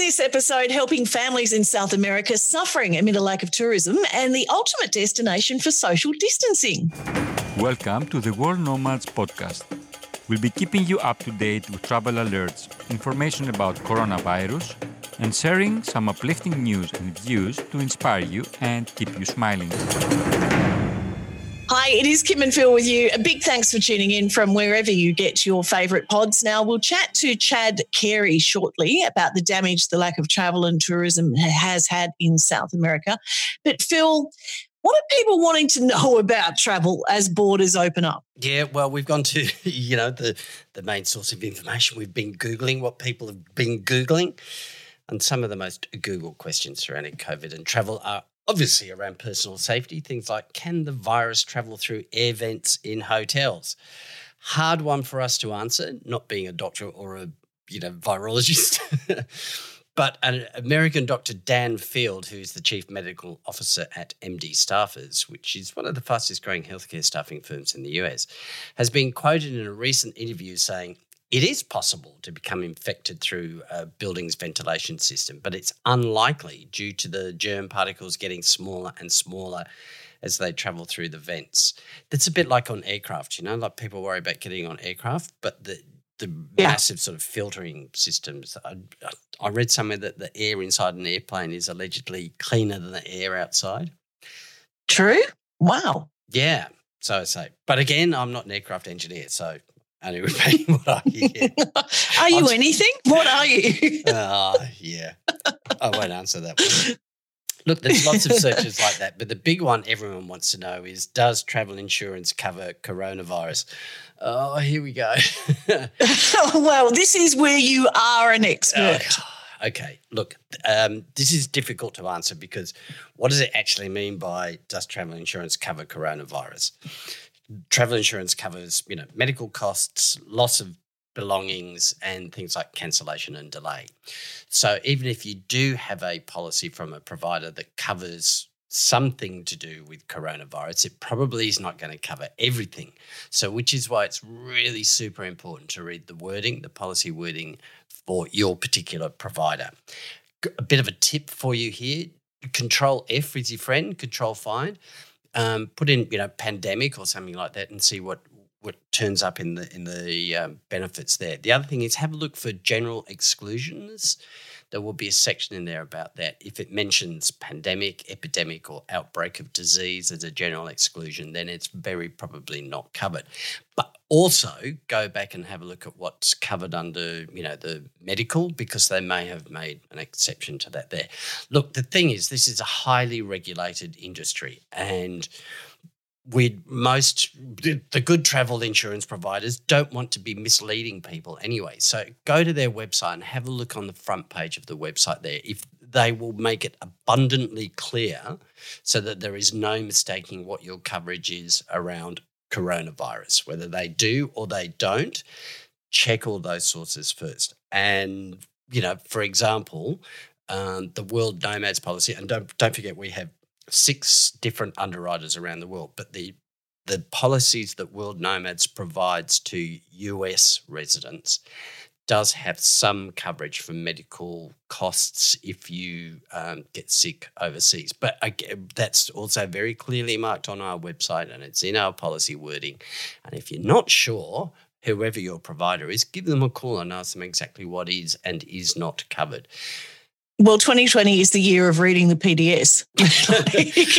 this episode, helping families in South America suffering amid a lack of tourism and the ultimate destination for social distancing. Welcome to the World Nomads podcast. We'll be keeping you up to date with travel alerts, information about coronavirus, and sharing some uplifting news and views to inspire you and keep you smiling. Hi, it is Kim and Phil with you. A big thanks for tuning in from wherever you get your favourite pods. Now, we'll chat to Chad Carey shortly about the damage the lack of travel and tourism has had in South America. But, Phil, what are people wanting to know about travel as borders open up? Yeah, well, we've gone to, you know, the, the main source of information. We've been Googling what people have been Googling. And some of the most Google questions surrounding COVID and travel are obviously around personal safety. Things like can the virus travel through air vents in hotels? Hard one for us to answer, not being a doctor or a you know virologist. but an American doctor, Dan Field, who's the chief medical officer at MD Staffers, which is one of the fastest growing healthcare staffing firms in the US, has been quoted in a recent interview saying it is possible to become infected through a building's ventilation system, but it's unlikely due to the germ particles getting smaller and smaller as they travel through the vents. That's a bit like on aircraft, you know, like people worry about getting on aircraft, but the the yeah. massive sort of filtering systems. I, I read somewhere that the air inside an airplane is allegedly cleaner than the air outside. True. Wow. Yeah. So I say, but again, I'm not an aircraft engineer, so repeating what I hear. are you I'm, anything? What are you? Ah, uh, yeah. I won't answer that one. Look, there's lots of searches like that, but the big one everyone wants to know is Does travel insurance cover coronavirus? Oh, here we go. well, this is where you are an expert. Okay, look, um, this is difficult to answer because what does it actually mean by does travel insurance cover coronavirus? Travel insurance covers, you know, medical costs, loss of belongings, and things like cancellation and delay. So even if you do have a policy from a provider that covers something to do with coronavirus, it probably is not going to cover everything. So, which is why it's really super important to read the wording, the policy wording for your particular provider. A bit of a tip for you here Control F is your friend, Control Find um, put in you know pandemic or something like that and see what what turns up in the in the um, benefits there. The other thing is have a look for general exclusions. There will be a section in there about that. If it mentions pandemic, epidemic, or outbreak of disease as a general exclusion, then it's very probably not covered. But also go back and have a look at what's covered under, you know, the medical because they may have made an exception to that there. Look, the thing is, this is a highly regulated industry and we most the good travel insurance providers don't want to be misleading people anyway so go to their website and have a look on the front page of the website there if they will make it abundantly clear so that there is no mistaking what your coverage is around coronavirus whether they do or they don't check all those sources first. And you know for example um, the world nomads policy and don't don't forget we have six different underwriters around the world, but the the policies that World Nomads provides to US residents does have some coverage for medical costs if you um, get sick overseas. But again, that's also very clearly marked on our website and it's in our policy wording. And if you're not sure, whoever your provider is, give them a call and ask them exactly what is and is not covered. Well, 2020 is the year of reading the PDS.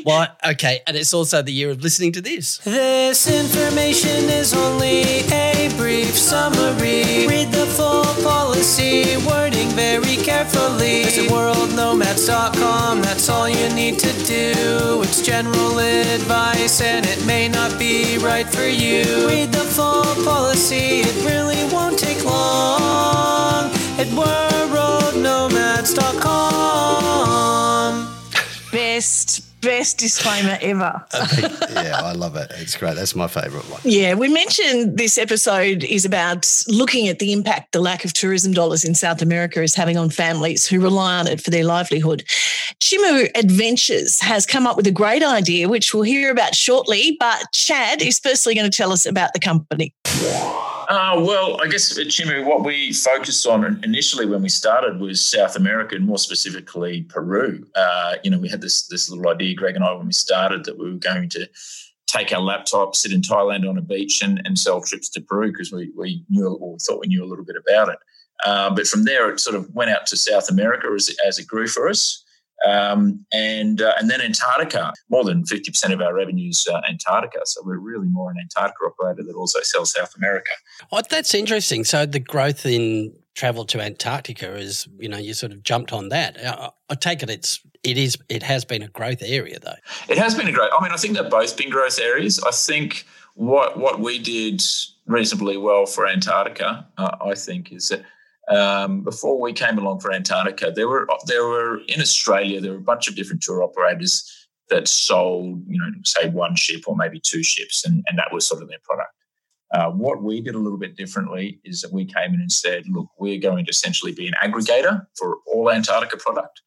well, okay. And it's also the year of listening to this. This information is only a brief summary. Read the full policy wording very carefully. Visit worldnomads.com. That's all you need to do. It's general advice and it may not be right for you. Read the full policy. It really won't take long. At worldnomads.com. Best best disclaimer ever. yeah, I love it. It's great. That's my favourite one. Yeah, we mentioned this episode is about looking at the impact the lack of tourism dollars in South America is having on families who rely on it for their livelihood. Chimu Adventures has come up with a great idea, which we'll hear about shortly. But Chad is firstly going to tell us about the company. Uh, well, I guess, Chimu, what we focused on initially when we started was South America and more specifically Peru. Uh, you know, we had this this little idea, Greg and I, when we started, that we were going to take our laptop, sit in Thailand on a beach, and, and sell trips to Peru because we, we knew or we thought we knew a little bit about it. Uh, but from there, it sort of went out to South America as, as it grew for us. Um, and uh, and then Antarctica, more than 50% of our revenues uh, Antarctica. So we're really more an Antarctica operator that also sells South America. Oh, that's interesting. So the growth in travel to Antarctica is, you know, you sort of jumped on that. I, I take it it's it is it has been a growth area though. It has been a growth. I mean, I think they've both been growth areas. I think what what we did reasonably well for Antarctica, uh, I think, is that um, before we came along for Antarctica, there were there were in Australia there were a bunch of different tour operators that sold, you know, say one ship or maybe two ships, and, and that was sort of their product. Uh, what we did a little bit differently is that we came in and said, look, we're going to essentially be an aggregator for all Antarctica product.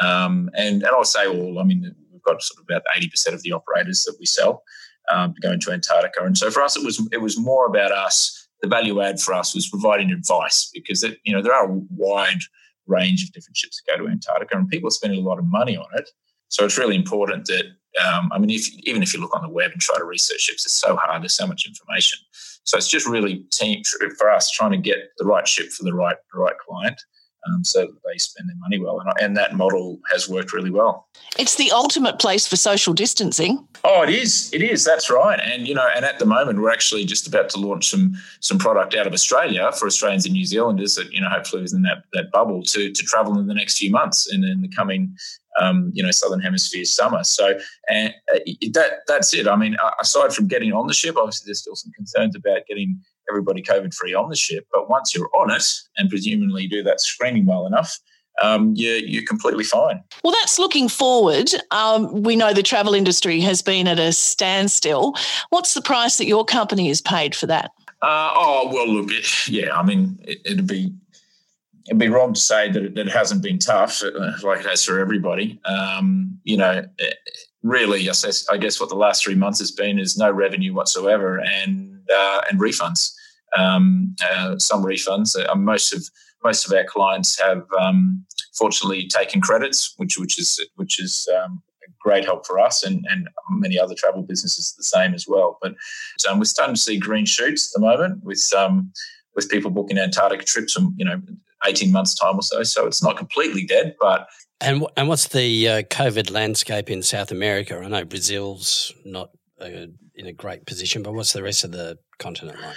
Um, and, and I'll say all, I mean, we've got sort of about 80% of the operators that we sell um, go into Antarctica. And so for us, it was it was more about us the value add for us was providing advice because it, you know there are a wide range of different ships that go to Antarctica and people are spending a lot of money on it. So it's really important that um, I mean, if, even if you look on the web and try to research ships, it's so hard. There's so much information. So it's just really team for us trying to get the right ship for the right the right client um, so that they spend their money well. And, and, that model has worked really well. It's the ultimate place for social distancing. Oh, it is. It is. That's right. And you know, and at the moment, we're actually just about to launch some some product out of Australia for Australians and New Zealanders that you know hopefully within that that bubble to to travel in the next few months and in the coming. Um, you know, southern hemisphere summer. So, and uh, that that's it. I mean, aside from getting on the ship, obviously there's still some concerns about getting everybody COVID free on the ship. But once you're on it and presumably do that screening well enough, um, you're, you're completely fine. Well, that's looking forward. Um, we know the travel industry has been at a standstill. What's the price that your company has paid for that? Uh, oh, well, look, it, yeah, I mean, it, would be it'd be wrong to say that it, it, hasn't been tough, uh, like it has for everybody. Um, you know, really, I guess, I guess what the last three months has been is no revenue whatsoever and uh, and refunds um, uh, some refunds. Uh, most of most of our clients have um, fortunately taken credits, which which is which is um, a great help for us and, and many other travel businesses the same as well. But um, we're starting to see green shoots at the moment with um, with people booking Antarctic trips from you know eighteen months time or so. So it's not completely dead, but and and what's the uh, COVID landscape in South America? I know Brazil's not uh, in a great position, but what's the rest of the continent like?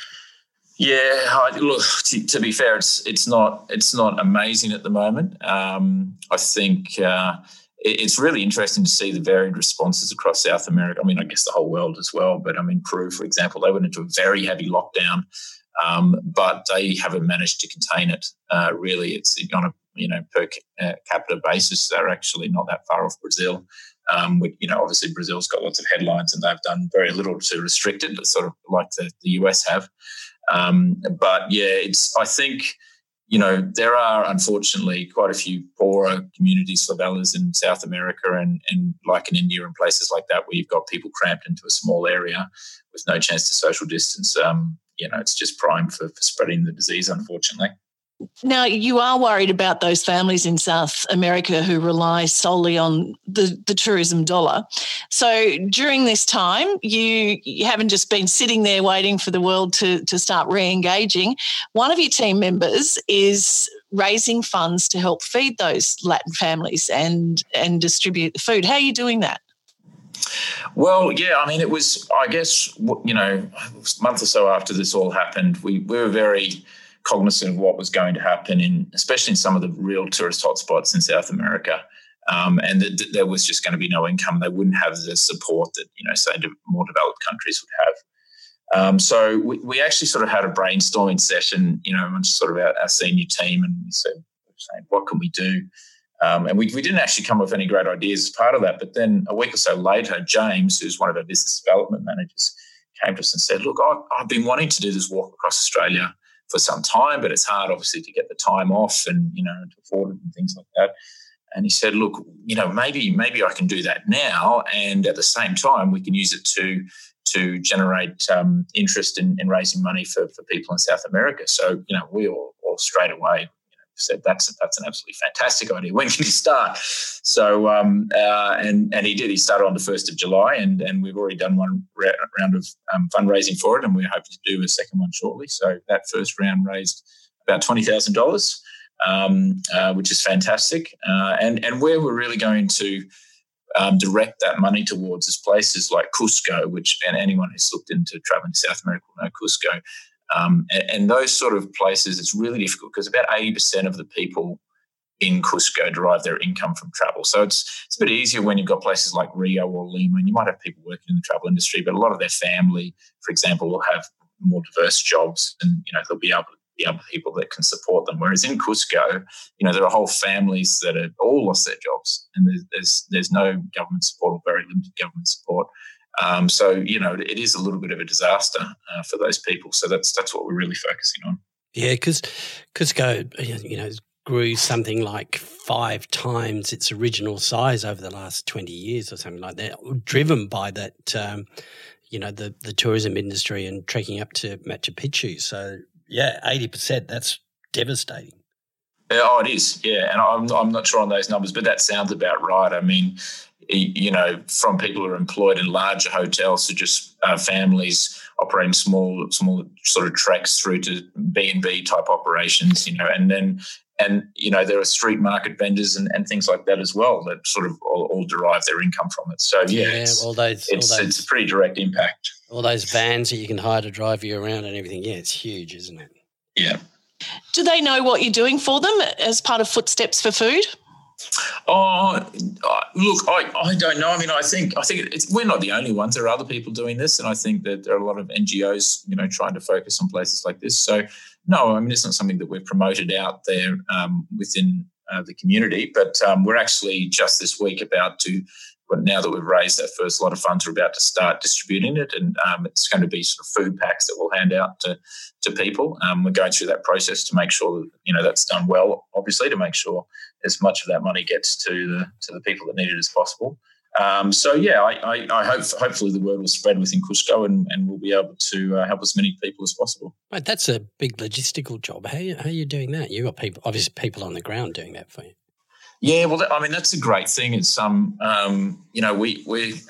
Yeah, look. To, to, be fair, it's it's not it's not amazing at the moment. Um, I think uh, it, it's really interesting to see the varied responses across South America. I mean, I guess the whole world as well. But I mean, Peru, for example, they went into a very heavy lockdown, um, but they haven't managed to contain it. Uh, really, it's on a you know per uh, capita basis. They're actually not that far off Brazil. Um, you know, obviously Brazil's got lots of headlines, and they've done very little to restrict it, sort of like the, the US have. Um, but yeah, it's I think you know there are unfortunately quite a few poorer communities, favelas in South America and and like in India and places like that where you've got people cramped into a small area with no chance to social distance. Um, you know, it's just prime for, for spreading the disease, unfortunately. Now, you are worried about those families in South America who rely solely on the, the tourism dollar. So during this time, you, you haven't just been sitting there waiting for the world to, to start re engaging. One of your team members is raising funds to help feed those Latin families and, and distribute the food. How are you doing that? Well, yeah, I mean, it was, I guess, you know, a month or so after this all happened, we, we were very cognizant of what was going to happen in, especially in some of the real tourist hotspots in South America. Um, and that there was just going to be no income. They wouldn't have the support that you know, say, more developed countries would have. Um, so we, we actually sort of had a brainstorming session, you know, amongst sort of our, our senior team, and we said, saying, what can we do? Um, and we, we didn't actually come up with any great ideas as part of that. But then a week or so later, James, who's one of our business development managers, came to us and said, Look, I've, I've been wanting to do this walk across Australia for some time, but it's hard, obviously, to get the time off and you know to afford it and things like that. And he said, "Look, you know, maybe maybe I can do that now, and at the same time, we can use it to to generate um, interest in, in, raising money for, for people in South America. So, you know, we all, all straight away said that's that's an absolutely fantastic idea. When can you start? So, um, uh, and and he did. He started on the first of July, and and we've already done one round of um, fundraising for it, and we're hoping to do a second one shortly. So that first round raised about twenty thousand dollars, um, uh, which is fantastic. Uh, and and where we're really going to um, direct that money towards is places like Cusco, which and anyone who's looked into traveling to South America will know Cusco. Um, and, and, those sort of places, it's really difficult because about 80% of the people in Cusco derive their income from travel. So it's it's a bit easier when you've got places like Rio or Lima, and you might have people working in the travel industry, but a lot of their family, for example, will have more diverse jobs, and you know they'll be able to the other people that can support them. Whereas in Cusco, you know, there are whole families that have all lost their jobs, and there's there's, there's no government support or very limited government support. Um, so you know, it is a little bit of a disaster uh, for those people. So that's that's what we're really focusing on. Yeah, because Cusco, you know, grew something like five times its original size over the last 20 years or something like that, driven by that, um, you know, the, the tourism industry and trekking up to Machu Picchu. So yeah, eighty percent. That's devastating. Yeah, oh, it is. Yeah, and I'm I'm not sure on those numbers, but that sounds about right. I mean, you know, from people who are employed in larger hotels to just uh, families operating small small sort of treks through to B and B type operations. You know, and then and you know there are street market vendors and, and things like that as well that sort of all, all derive their income from it. So yeah, yeah all those, it's, all those, it's a pretty direct impact. All those vans that you can hire to drive you around and everything. Yeah, it's huge, isn't it? Yeah. Do they know what you're doing for them as part of Footsteps for Food? Oh, look, I, I don't know. I mean, I think I think we're not the only ones. There are other people doing this, and I think that there are a lot of NGOs, you know, trying to focus on places like this. So, no, I mean, it's not something that we've promoted out there um, within uh, the community, but um, we're actually just this week about to but now that we've raised that first lot of funds, we're about to start distributing it, and um, it's going to be sort of food packs that we'll hand out to to people. Um, we're going through that process to make sure that you know that's done well, obviously, to make sure as much of that money gets to the to the people that need it as possible. Um, so yeah, I, I, I, hope hopefully the word will spread within Cusco and, and we'll be able to uh, help as many people as possible. Right, that's a big logistical job. How, how are you doing that? You've got people, obviously people on the ground doing that for you. Yeah, well, I mean that's a great thing. It's um, um, you know, we we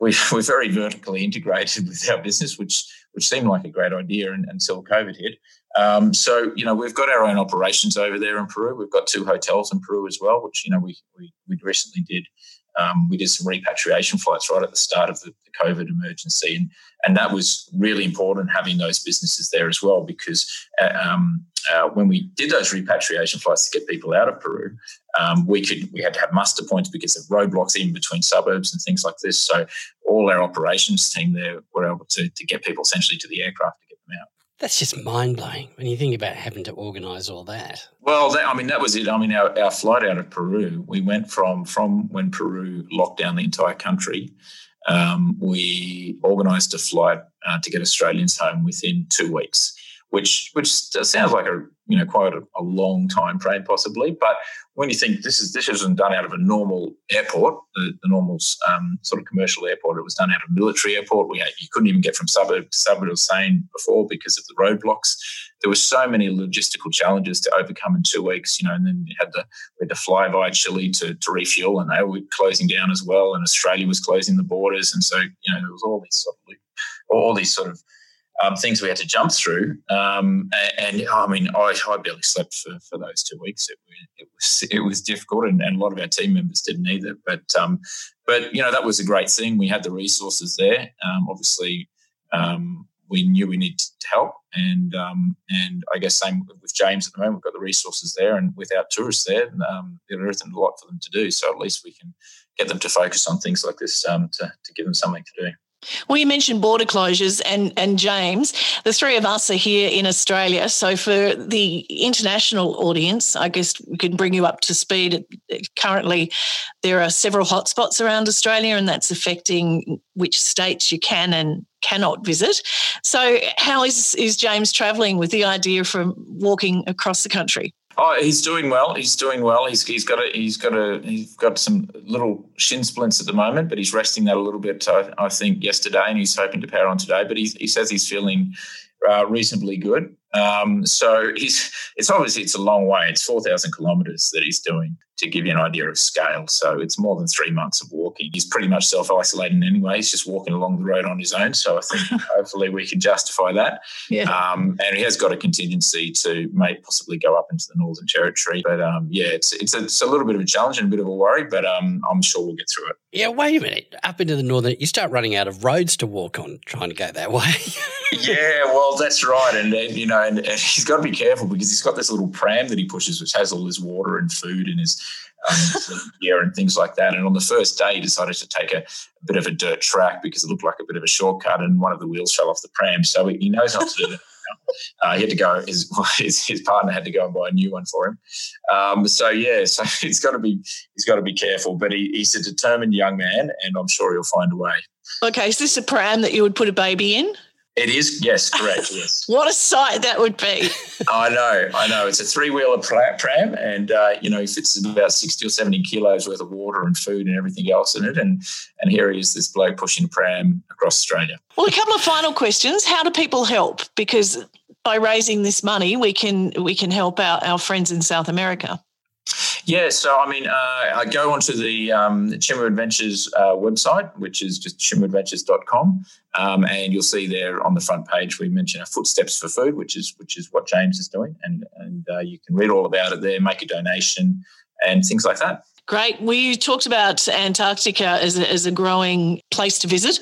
we we're very vertically integrated with our business, which which seemed like a great idea until COVID hit. Um, so you know, we've got our own operations over there in Peru. We've got two hotels in Peru as well, which you know we we, we recently did. Um, we did some repatriation flights right at the start of the, COVID emergency, and and that was really important having those businesses there as well because uh, um, uh, when we did those repatriation flights to get people out of Peru, um, we could we had to have muster points because of roadblocks in between suburbs and things like this. So all our operations team there were able to to get people essentially to the aircraft to get them out. That's just mind blowing when you think about having to organise all that. Well, that, I mean, that was it. I mean, our, our flight out of Peru, we went from from when Peru locked down the entire country. Um, we organised a flight uh, to get Australians home within two weeks which which sounds like a you know quite a, a, long time frame possibly. But when you think this is this isn't done out of a normal airport, the, the normal um, sort of commercial airport, it was done out of a military airport. We had, you couldn't even get from suburb to suburb. Was saying before because of the roadblocks. There were so many logistical challenges to overcome in two weeks, you know, and then you had the we had to fly via Chile to, to refuel, and they were closing down as well, and Australia was closing the borders, and so you know there was all these sort of all these sort of um, things we had to jump through. Um, and, and, I mean, I, I, barely slept for, for those two weeks. It, it, was it was difficult, and, and, a lot of our team members didn't either. But um, but you know that was a great thing. We had the resources there. Um, obviously, um, we knew we needed help, and um, and I guess same with James at the moment. We've got the resources there, and without tourists there, there isn't a lot for them to do. So at least we can get them to focus on things like this to to give them something to do. Well, you mentioned border closures and, and James. The three of us are here in Australia. So, for the international audience, I guess we can bring you up to speed. Currently, there are several hotspots around Australia, and that's affecting which states you can and cannot visit. So, how is, is James travelling with the idea from walking across the country? Oh, he's doing well. He's doing well. He's he's got a he's got a he's got some little shin splints at the moment, but he's resting that a little bit. I, I think yesterday, and he's hoping to power on today. But he he says he's feeling uh, reasonably good. Um, so he's it's obviously it's a long way. It's four thousand kilometres that he's doing to give you an idea of scale. So it's more than three months of walking. He's pretty much self isolating anyway. He's just walking along the road on his own. So I think hopefully we can justify that. Yeah. Um, and he has got a contingency to may possibly go up into the Northern Territory. But um, yeah, it's it's a, it's a little bit of a challenge and a bit of a worry, but um, I'm sure we'll get through it. Yeah, wait a minute. Up into the northern, you start running out of roads to walk on trying to go that way. yeah, well, that's right. And, and you know, and, and he's got to be careful because he's got this little pram that he pushes, which has all his water and food and his um, gear and things like that. And on the first day, he decided to take a, a, bit of a dirt track because it looked like a bit of a shortcut, and one of the wheels fell off the pram. So he knows not to do that. Uh, he had to go. His, his, his partner had to go and buy a new one for him. Um, so yeah, so he's got to be he's got to be careful. But he, he's a determined young man, and I'm sure he'll find a way. Okay, is this a pram that you would put a baby in? It is, yes, correct, yes. what a sight that would be. I know, I know. It's a three wheeler pram, and uh, you know, he fits about sixty or seventy kilos worth of water and food and everything else in it. And and here he is, this bloke pushing a pram across Australia. Well, a couple of final questions. How do people help? Because by raising this money, we can we can help out our friends in South America. Yeah, so I mean, uh, I go onto the um, Chimu Adventures uh, website, which is just chimuadventures.com, um, and you'll see there on the front page we mention our footsteps for food, which is which is what James is doing, and and uh, you can read all about it there, make a donation, and things like that. Great. We talked about Antarctica as a, as a growing place to visit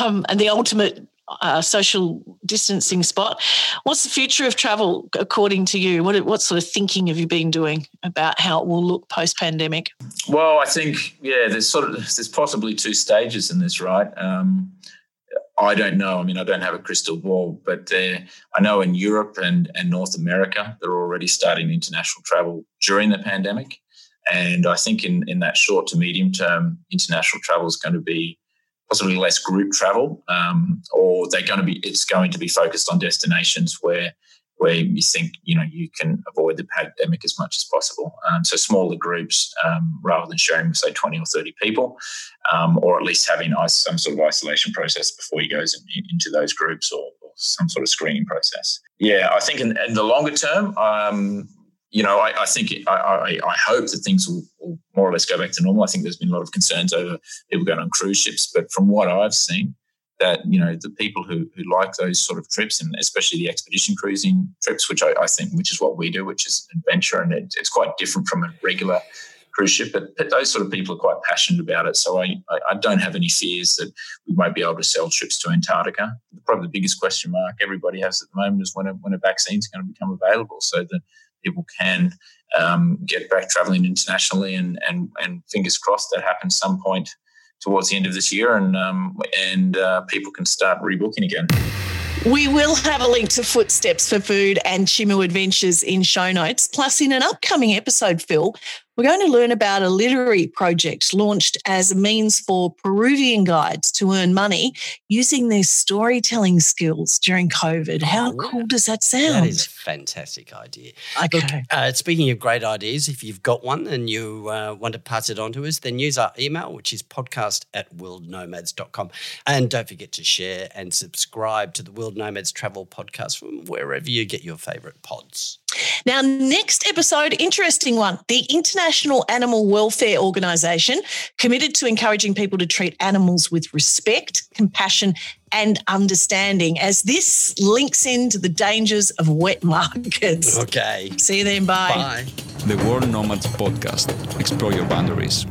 um, and the ultimate uh, social distancing spot. What's the future of travel according to you? What, what sort of thinking have you been doing about how it will look post pandemic? Well, I think yeah, there's sort of there's possibly two stages in this, right? Um, I don't know. I mean, I don't have a crystal ball, but uh, I know in Europe and, and North America, they're already starting international travel during the pandemic. And I think in, in that short to medium term, international travel is going to be possibly less group travel, um, or they're going to be it's going to be focused on destinations where where you think you know you can avoid the pandemic as much as possible. Um, so smaller groups um, rather than sharing with say twenty or thirty people, um, or at least having some sort of isolation process before he goes in, into those groups or, or, some sort of screening process. Yeah, I think in, in the longer term, um, you know, I, I think I, I, I, hope that things will, will, more or less go back to normal. I think there's been a lot of concerns over people going on cruise ships, but from what I've seen, that you know the people who, who like those sort of trips and especially the expedition cruising trips, which I, I think which is what we do, which is an adventure and it, it's quite different from a regular cruise ship. But, but, those sort of people are quite passionate about it, so I, I don't have any fears that we won't be able to sell trips to Antarctica. Probably the biggest question mark everybody has at the moment is when a, when a vaccine is going to become available. So the people can um, get back traveling internationally, and, and and fingers crossed that happens some point towards the end of this year, and um, and uh, people can start rebooking again. We will have a link to Footsteps for Food and Chimu Adventures in show notes. Plus, in an upcoming episode, Phil, we're going to learn about a literary project launched as a means for Peruvian guides to earn money using their storytelling skills during COVID. How oh, cool does that sound? That is a fantastic idea. Okay. Look, uh, speaking of great ideas, if you've got one and you uh, want to pass it on to us, then use our email, which is podcast at worldnomads.com. And don't forget to share and subscribe to the World Nomads Travel Podcast from wherever you get your favorite pods. Now, next episode, interesting one. The International Animal Welfare Organization committed to encouraging people to treat animals with respect, compassion, and understanding as this links into the dangers of wet markets. Okay. See you then. Bye. Bye. The World Nomads Podcast. Explore your boundaries.